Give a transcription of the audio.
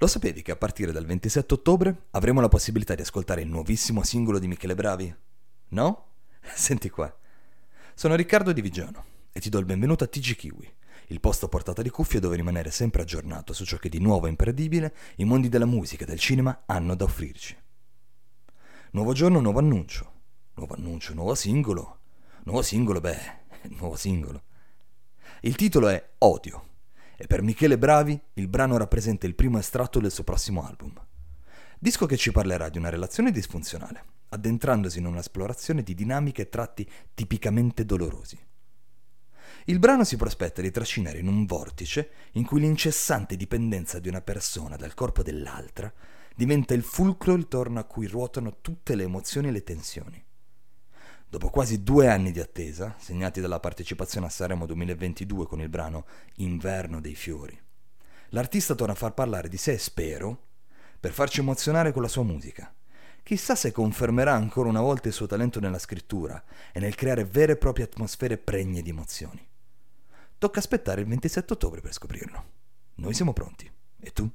Lo sapevi che a partire dal 27 ottobre avremo la possibilità di ascoltare il nuovissimo singolo di Michele Bravi? No? Senti qua. Sono Riccardo Di Vigiano e ti do il benvenuto a TG Kiwi, il posto a portata di cuffie dove rimanere sempre aggiornato su ciò che di nuovo e imperdibile i mondi della musica e del cinema hanno da offrirci. Nuovo giorno, nuovo annuncio. Nuovo annuncio, nuovo singolo. Nuovo singolo, beh, nuovo singolo. Il titolo è Odio e per Michele Bravi il brano rappresenta il primo estratto del suo prossimo album. Disco che ci parlerà di una relazione disfunzionale, addentrandosi in un'esplorazione di dinamiche e tratti tipicamente dolorosi. Il brano si prospetta di trascinare in un vortice in cui l'incessante dipendenza di una persona dal corpo dell'altra diventa il fulcro intorno a cui ruotano tutte le emozioni e le tensioni. Dopo quasi due anni di attesa, segnati dalla partecipazione a Sanremo 2022 con il brano Inverno dei fiori, l'artista torna a far parlare di sé, spero, per farci emozionare con la sua musica. Chissà se confermerà ancora una volta il suo talento nella scrittura e nel creare vere e proprie atmosfere pregne di emozioni. Tocca aspettare il 27 ottobre per scoprirlo. Noi siamo pronti. E tu?